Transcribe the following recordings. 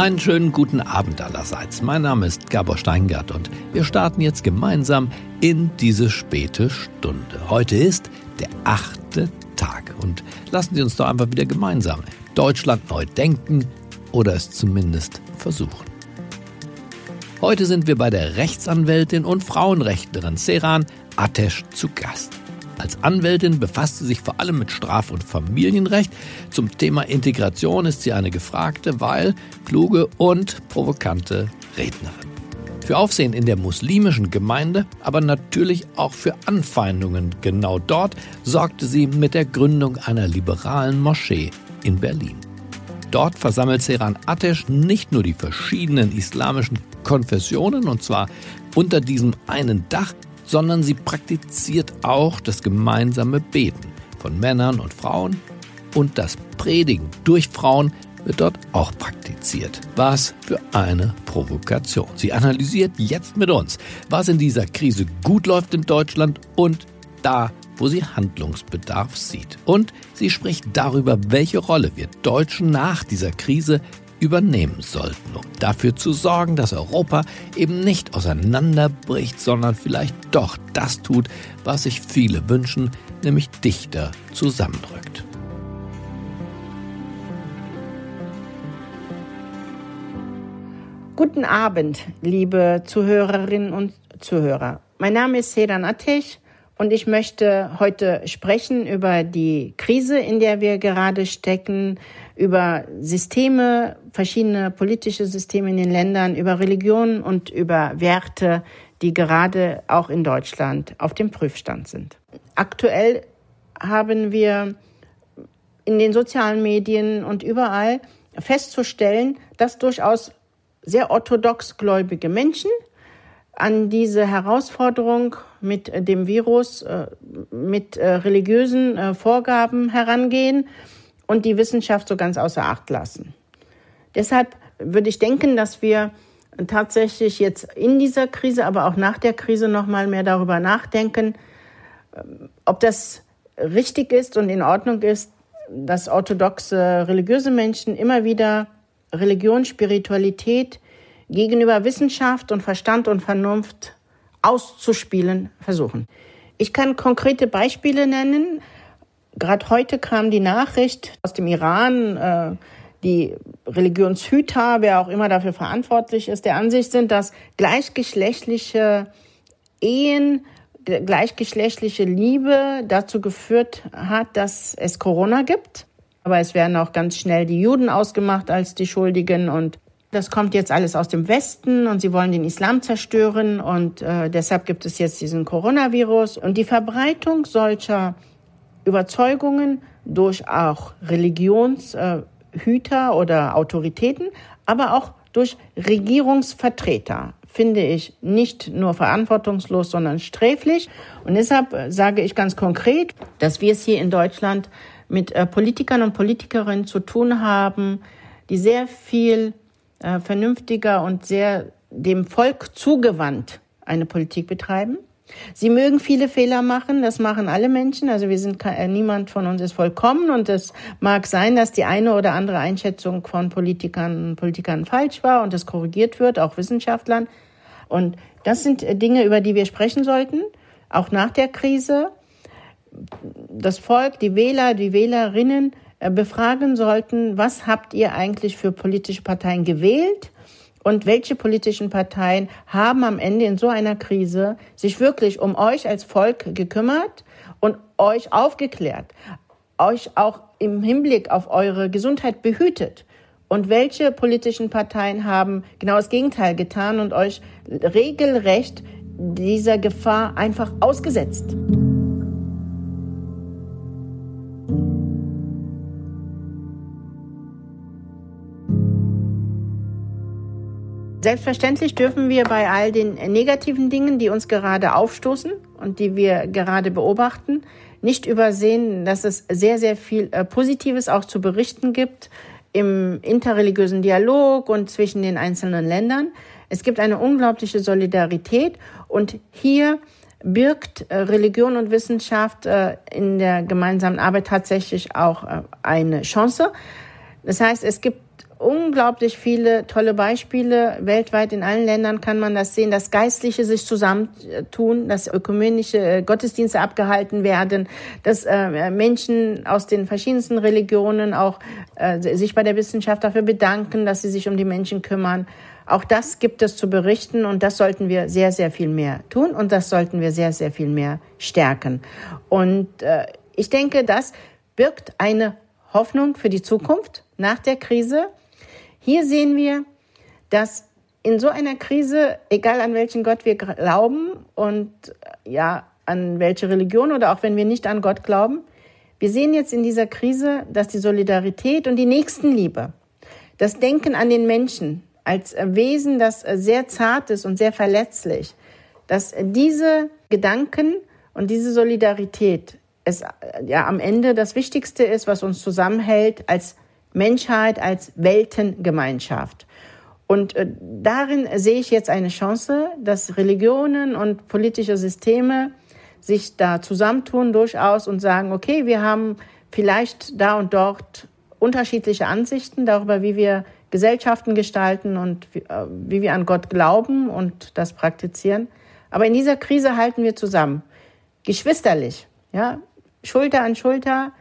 Einen schönen guten Abend allerseits. Mein Name ist Gabor Steingart und wir starten jetzt gemeinsam in diese späte Stunde. Heute ist der achte Tag und lassen Sie uns doch einfach wieder gemeinsam Deutschland neu denken oder es zumindest versuchen. Heute sind wir bei der Rechtsanwältin und Frauenrechtlerin Seran Atesh zu Gast. Als Anwältin befasst sie sich vor allem mit Straf- und Familienrecht. Zum Thema Integration ist sie eine gefragte, weil kluge und provokante Rednerin. Für Aufsehen in der muslimischen Gemeinde, aber natürlich auch für Anfeindungen genau dort sorgte sie mit der Gründung einer liberalen Moschee in Berlin. Dort versammelt Seran Atesh nicht nur die verschiedenen islamischen Konfessionen, und zwar unter diesem einen Dach, sondern sie praktiziert auch das gemeinsame Beten von Männern und Frauen und das Predigen durch Frauen wird dort auch praktiziert. Was für eine Provokation. Sie analysiert jetzt mit uns, was in dieser Krise gut läuft in Deutschland und da, wo sie Handlungsbedarf sieht. Und sie spricht darüber, welche Rolle wir Deutschen nach dieser Krise übernehmen sollten, um dafür zu sorgen, dass Europa eben nicht auseinanderbricht, sondern vielleicht doch das tut, was sich viele wünschen, nämlich dichter zusammendrückt. Guten Abend, liebe Zuhörerinnen und Zuhörer. Mein Name ist Sedan Atesh und ich möchte heute sprechen über die Krise, in der wir gerade stecken, über Systeme, verschiedene politische Systeme in den Ländern, über Religion und über Werte, die gerade auch in Deutschland auf dem Prüfstand sind. Aktuell haben wir in den sozialen Medien und überall festzustellen, dass durchaus sehr orthodox gläubige Menschen an diese Herausforderung mit dem Virus, äh, mit äh, religiösen äh, Vorgaben herangehen und die Wissenschaft so ganz außer Acht lassen. Deshalb würde ich denken, dass wir tatsächlich jetzt in dieser Krise, aber auch nach der Krise noch mal mehr darüber nachdenken, ob das richtig ist und in Ordnung ist, dass orthodoxe religiöse Menschen immer wieder Religion, Spiritualität gegenüber Wissenschaft und Verstand und Vernunft auszuspielen versuchen. Ich kann konkrete Beispiele nennen. Gerade heute kam die Nachricht aus dem Iran, äh, die Religionshüter, wer auch immer dafür verantwortlich ist, der Ansicht sind, dass gleichgeschlechtliche Ehen, gleichgeschlechtliche Liebe dazu geführt hat, dass es Corona gibt. Aber es werden auch ganz schnell die Juden ausgemacht als die Schuldigen und das kommt jetzt alles aus dem Westen und sie wollen den Islam zerstören und äh, deshalb gibt es jetzt diesen Coronavirus und die Verbreitung solcher Überzeugungen durch auch Religionshüter oder Autoritäten, aber auch durch Regierungsvertreter finde ich nicht nur verantwortungslos, sondern sträflich. Und deshalb sage ich ganz konkret, dass wir es hier in Deutschland mit äh, Politikern und Politikerinnen zu tun haben, die sehr viel äh, vernünftiger und sehr dem Volk zugewandt eine Politik betreiben Sie mögen viele Fehler machen, das machen alle Menschen. Also wir sind äh, niemand von uns ist vollkommen und es mag sein, dass die eine oder andere Einschätzung von Politikern Politikern falsch war und das korrigiert wird, auch Wissenschaftlern. Und das sind äh, Dinge, über die wir sprechen sollten, auch nach der Krise. Das Volk, die Wähler, die Wählerinnen äh, befragen sollten, was habt ihr eigentlich für politische Parteien gewählt? Und welche politischen Parteien haben am Ende in so einer Krise sich wirklich um euch als Volk gekümmert und euch aufgeklärt, euch auch im Hinblick auf eure Gesundheit behütet? Und welche politischen Parteien haben genau das Gegenteil getan und euch regelrecht dieser Gefahr einfach ausgesetzt? Selbstverständlich dürfen wir bei all den negativen Dingen, die uns gerade aufstoßen und die wir gerade beobachten, nicht übersehen, dass es sehr, sehr viel äh, Positives auch zu berichten gibt im interreligiösen Dialog und zwischen den einzelnen Ländern. Es gibt eine unglaubliche Solidarität und hier birgt äh, Religion und Wissenschaft äh, in der gemeinsamen Arbeit tatsächlich auch eine Chance. Das heißt, es gibt unglaublich viele tolle Beispiele. Weltweit in allen Ländern kann man das sehen, dass Geistliche sich zusammentun, dass ökumenische äh, Gottesdienste abgehalten werden, dass äh, Menschen aus den verschiedensten Religionen auch äh, sich bei der Wissenschaft dafür bedanken, dass sie sich um die Menschen kümmern. Auch das gibt es zu berichten und das sollten wir sehr, sehr viel mehr tun und das sollten wir sehr, sehr viel mehr stärken. Und ich denke, das birgt eine Hoffnung für die Zukunft nach der Krise. Hier sehen wir, dass in so einer Krise, egal an welchen Gott wir glauben und äh, ja, an welche Religion oder auch wenn wir nicht an Gott glauben, wir sehen jetzt in dieser Krise, dass die Solidarität und die Nächstenliebe, das Denken an den Menschen als Wesen, das sehr zart ist und sehr verletzlich, dass diese Gedanken und diese Solidarität es ja am Ende das Wichtigste ist, was uns zusammenhält als Menschheit, als Weltengemeinschaft. Und äh, darin sehe ich jetzt eine Chance, dass Religionen und politische Systeme sich da zusammentun durchaus und sagen, okay, wir haben vielleicht da und dort unterschiedliche Ansichten darüber, wie wir Gesellschaften gestalten und wie, äh, wie wir an Gott glauben und das praktizieren. Aber in dieser Krise halten wir zusammen, geschwisterlich, ja, Schulter an Schulter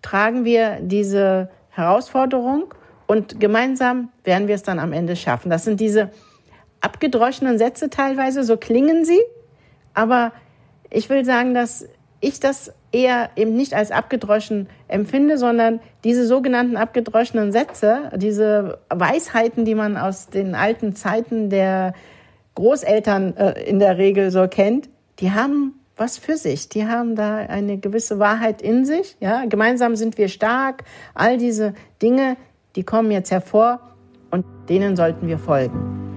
tragen wir diese Herausforderung und gemeinsam werden wir es dann am Ende schaffen. Das sind diese abgedroschenen Sätze teilweise, so klingen sie, aber ich will sagen, dass ich das eher eben nicht als abgedroschen empfinde, sondern diese sogenannten abgedroschenen Sätze, diese Weisheiten, die man aus den alten Zeiten der Großeltern äh, in der Regel so kennt, die haben was für sich. Die haben da eine gewisse Wahrheit in sich. Ja, gemeinsam sind wir stark. All diese Dinge, die kommen jetzt hervor und denen sollten wir folgen.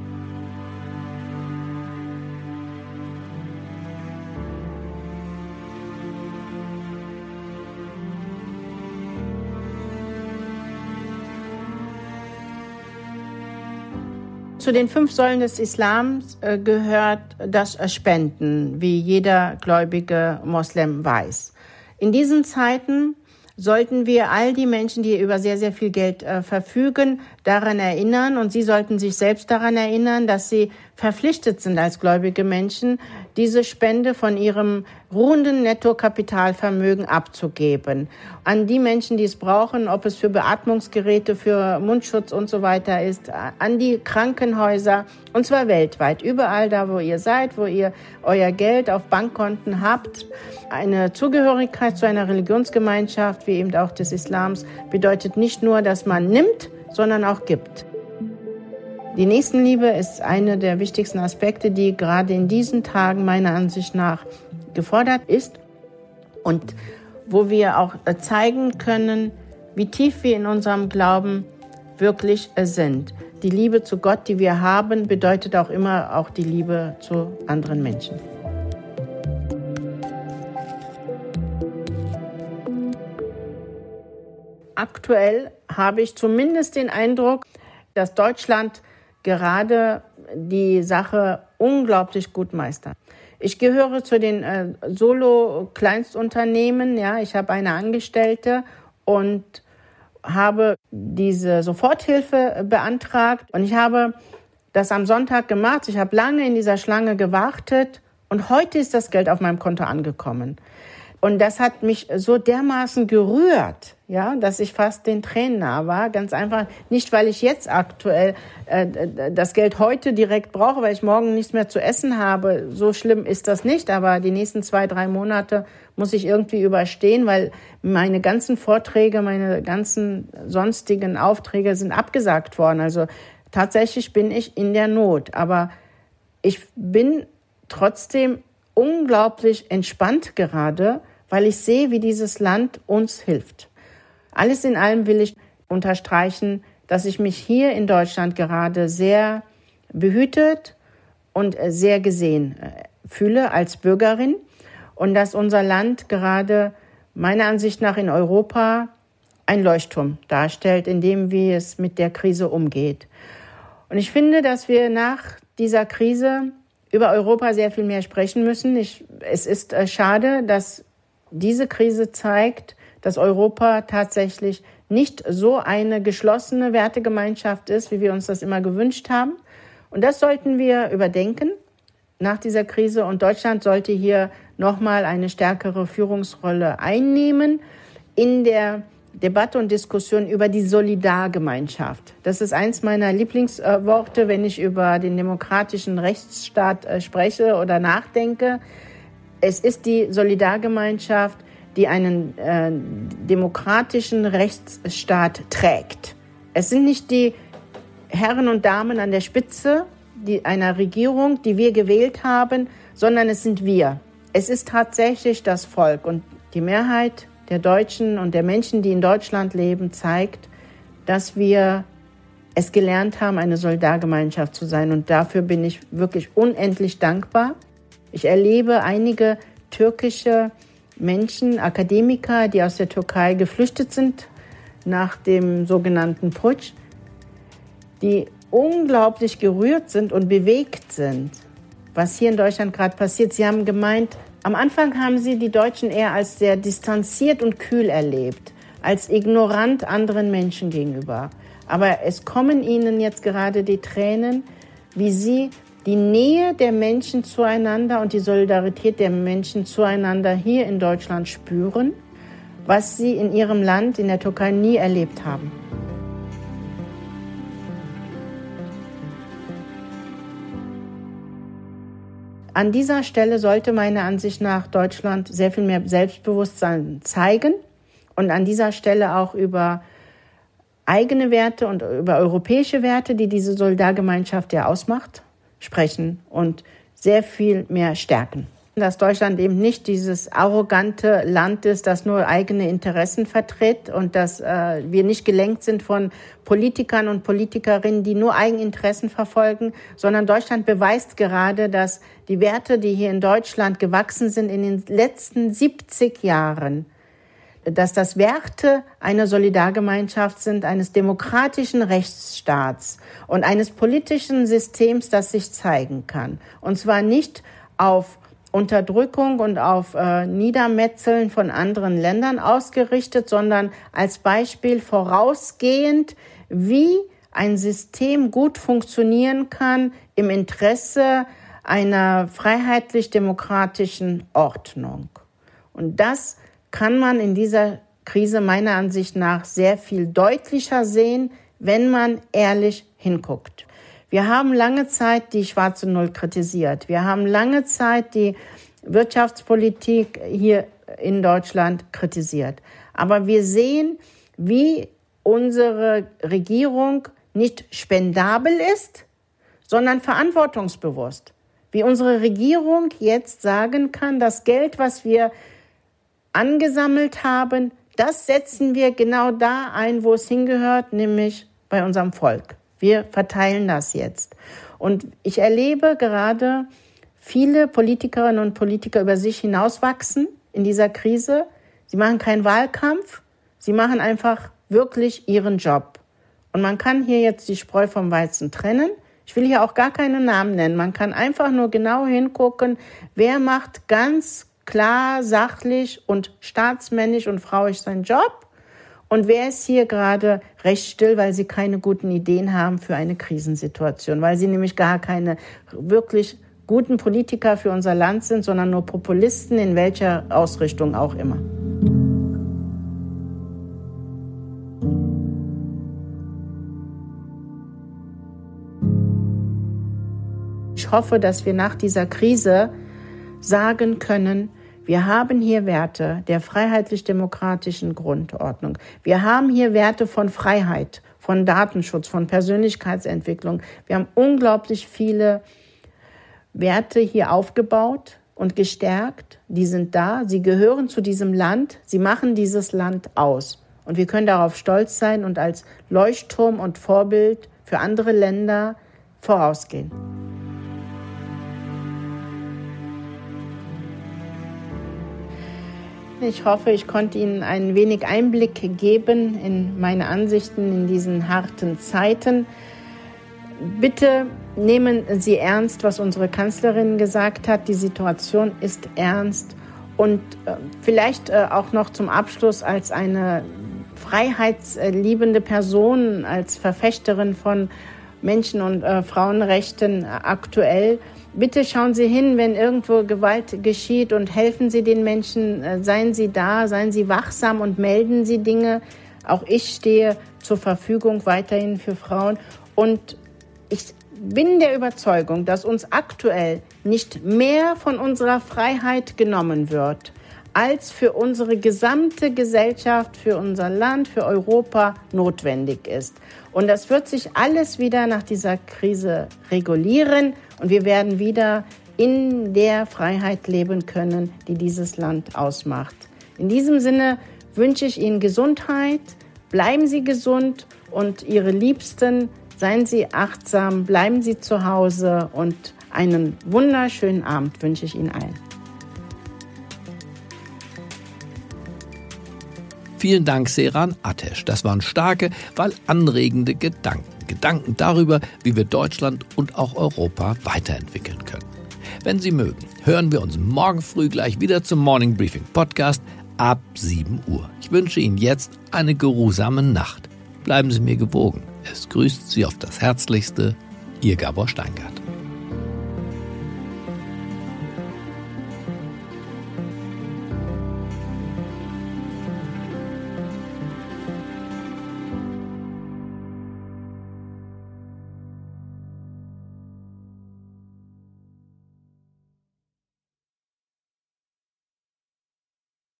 Zu den fünf Säulen des Islams äh, gehört das Spenden, wie jeder gläubige Moslem weiß. In diesen Zeiten sollten wir all die Menschen, die über sehr, sehr viel Geld äh, verfügen, daran erinnern und sie sollten sich selbst daran erinnern, dass sie verpflichtet sind als gläubige Menschen, diese Spende von ihrem ruhenden Nettokapitalvermögen abzugeben. An die Menschen, die es brauchen, ob es für Beatmungsgeräte, für Mundschutz und so weiter ist, an die Krankenhäuser und zwar weltweit, überall da, wo ihr seid, wo ihr euer Geld auf Bankkonten habt. Eine Zugehörigkeit zu einer Religionsgemeinschaft, wie eben auch des Islams, bedeutet nicht nur, dass man nimmt, sondern auch gibt. Die Nächstenliebe ist einer der wichtigsten Aspekte, die gerade in diesen Tagen meiner Ansicht nach gefordert ist und wo wir auch zeigen können, wie tief wir in unserem Glauben wirklich sind. Die Liebe zu Gott, die wir haben, bedeutet auch immer auch die Liebe zu anderen Menschen. Aktuell habe ich zumindest den Eindruck, dass Deutschland gerade die Sache unglaublich gut meistern. Ich gehöre zu den äh, Solo-Kleinstunternehmen. Ja, ich habe eine Angestellte und habe diese Soforthilfe beantragt und ich habe das am Sonntag gemacht. Ich habe lange in dieser Schlange gewartet und heute ist das Geld auf meinem Konto angekommen. Und das hat mich so dermaßen gerührt, ja, dass ich fast den Tränen nah war. Ganz einfach nicht, weil ich jetzt aktuell äh, das Geld heute direkt brauche, weil ich morgen nichts mehr zu essen habe. So schlimm ist das nicht. Aber die nächsten zwei, drei Monate muss ich irgendwie überstehen, weil meine ganzen Vorträge, meine ganzen sonstigen Aufträge sind abgesagt worden. Also tatsächlich bin ich in der Not. Aber ich bin trotzdem unglaublich entspannt gerade, weil ich sehe, wie dieses Land uns hilft. Alles in allem will ich unterstreichen, dass ich mich hier in Deutschland gerade sehr behütet und sehr gesehen äh, fühle als Bürgerin und dass unser Land gerade meiner Ansicht nach in Europa ein Leuchtturm darstellt, in dem wie es mit der Krise umgeht. Und ich finde, dass wir nach dieser Krise über Europa sehr viel mehr sprechen müssen. Ich, es ist äh, schade, dass diese Krise zeigt, dass Europa tatsächlich nicht so eine geschlossene Wertegemeinschaft ist, wie wir uns das immer gewünscht haben. Und das sollten wir überdenken nach dieser Krise. Und Deutschland sollte hier nochmal eine stärkere Führungsrolle einnehmen in der Debatte und Diskussion über die Solidargemeinschaft. Das ist eins meiner Lieblingsworte, wenn ich über den demokratischen Rechtsstaat äh, spreche oder nachdenke. Es ist die Solidargemeinschaft, die einen äh, demokratischen Rechtsstaat trägt. Es sind nicht die Herren und Damen an der Spitze die, einer Regierung, die wir gewählt haben, sondern es sind wir. Es ist tatsächlich das Volk und die Mehrheit der Deutschen und der Menschen, die in Deutschland leben, zeigt, dass wir es gelernt haben, eine Solidargemeinschaft zu sein. Und dafür bin ich wirklich unendlich dankbar. Ich erlebe einige türkische Menschen, Akademiker, die aus der Türkei geflüchtet sind nach dem sogenannten Putsch, die unglaublich gerührt sind und bewegt sind, was hier in Deutschland gerade passiert. Sie haben gemeint, am Anfang haben sie die Deutschen eher als sehr distanziert und kühl erlebt, als ignorant anderen Menschen gegenüber. Aber es kommen ihnen jetzt gerade die Tränen, wie sie die Nähe der Menschen zueinander und die Solidarität der Menschen zueinander hier in Deutschland spüren, was sie in ihrem Land, in der Türkei, nie erlebt haben. An dieser Stelle sollte meiner Ansicht nach Deutschland sehr viel mehr Selbstbewusstsein zeigen und an dieser Stelle auch über eigene Werte und über europäische Werte, die diese Solidargemeinschaft ja ausmacht, sprechen und sehr viel mehr stärken. Dass Deutschland eben nicht dieses arrogante Land ist, das nur eigene Interessen vertritt und dass äh, wir nicht gelenkt sind von Politikern und Politikerinnen, die nur Eigeninteressen verfolgen, sondern Deutschland beweist gerade, dass die Werte, die hier in Deutschland gewachsen sind in den letzten 70 Jahren, dass das Werte einer Solidargemeinschaft sind, eines demokratischen Rechtsstaats und eines politischen Systems, das sich zeigen kann. Und zwar nicht auf Unterdrückung und auf äh, Niedermetzeln von anderen Ländern ausgerichtet, sondern als Beispiel vorausgehend, wie ein System gut funktionieren kann im Interesse einer freiheitlich-demokratischen Ordnung. Und das kann man in dieser Krise meiner Ansicht nach sehr viel deutlicher sehen, wenn man ehrlich hinguckt. Wir haben lange Zeit die schwarze Null kritisiert. Wir haben lange Zeit die Wirtschaftspolitik hier in Deutschland kritisiert. Aber wir sehen, wie unsere Regierung nicht spendabel ist, sondern verantwortungsbewusst. Wie unsere Regierung jetzt sagen kann, das Geld, was wir angesammelt haben, das setzen wir genau da ein, wo es hingehört, nämlich bei unserem Volk. Wir verteilen das jetzt. Und ich erlebe gerade viele Politikerinnen und Politiker über sich hinauswachsen in dieser Krise. Sie machen keinen Wahlkampf, sie machen einfach wirklich ihren Job. Und man kann hier jetzt die Spreu vom Weizen trennen. Ich will hier auch gar keine Namen nennen. Man kann einfach nur genau hingucken, wer macht ganz klar, sachlich und staatsmännisch und frauisch seinen Job und wer ist hier gerade recht still, weil sie keine guten Ideen haben für eine Krisensituation, weil sie nämlich gar keine wirklich guten Politiker für unser Land sind, sondern nur Populisten in welcher Ausrichtung auch immer. Ich hoffe, dass wir nach dieser Krise sagen können, wir haben hier Werte der freiheitlich-demokratischen Grundordnung. Wir haben hier Werte von Freiheit, von Datenschutz, von Persönlichkeitsentwicklung. Wir haben unglaublich viele Werte hier aufgebaut und gestärkt. Die sind da, sie gehören zu diesem Land, sie machen dieses Land aus. Und wir können darauf stolz sein und als Leuchtturm und Vorbild für andere Länder vorausgehen. Ich hoffe, ich konnte Ihnen ein wenig Einblick geben in meine Ansichten in diesen harten Zeiten. Bitte nehmen Sie ernst, was unsere Kanzlerin gesagt hat. Die Situation ist ernst. Und äh, vielleicht äh, auch noch zum Abschluss als eine freiheitsliebende Person, als Verfechterin von Menschen- und äh, Frauenrechten aktuell. Bitte schauen Sie hin, wenn irgendwo Gewalt geschieht und helfen Sie den Menschen, äh, seien Sie da, seien Sie wachsam und melden Sie Dinge. Auch ich stehe zur Verfügung weiterhin für Frauen und ich bin der Überzeugung, dass uns aktuell nicht mehr von unserer Freiheit genommen wird, als für unsere gesamte Gesellschaft, für unser Land, für Europa notwendig ist. Und das wird sich alles wieder nach dieser Krise regulieren und wir werden wieder in der Freiheit leben können, die dieses Land ausmacht. In diesem Sinne wünsche ich Ihnen Gesundheit, bleiben Sie gesund und Ihre Liebsten, seien Sie achtsam, bleiben Sie zu Hause und einen wunderschönen Abend wünsche ich Ihnen allen. Vielen Dank, Seran Atesh. Das waren starke, weil anregende Gedanken. Gedanken darüber, wie wir Deutschland und auch Europa weiterentwickeln können. Wenn Sie mögen, hören wir uns morgen früh gleich wieder zum Morning Briefing Podcast ab 7 Uhr. Ich wünsche Ihnen jetzt eine geruhsame Nacht. Bleiben Sie mir gewogen. Es grüßt Sie auf das Herzlichste, Ihr Gabor Steingart.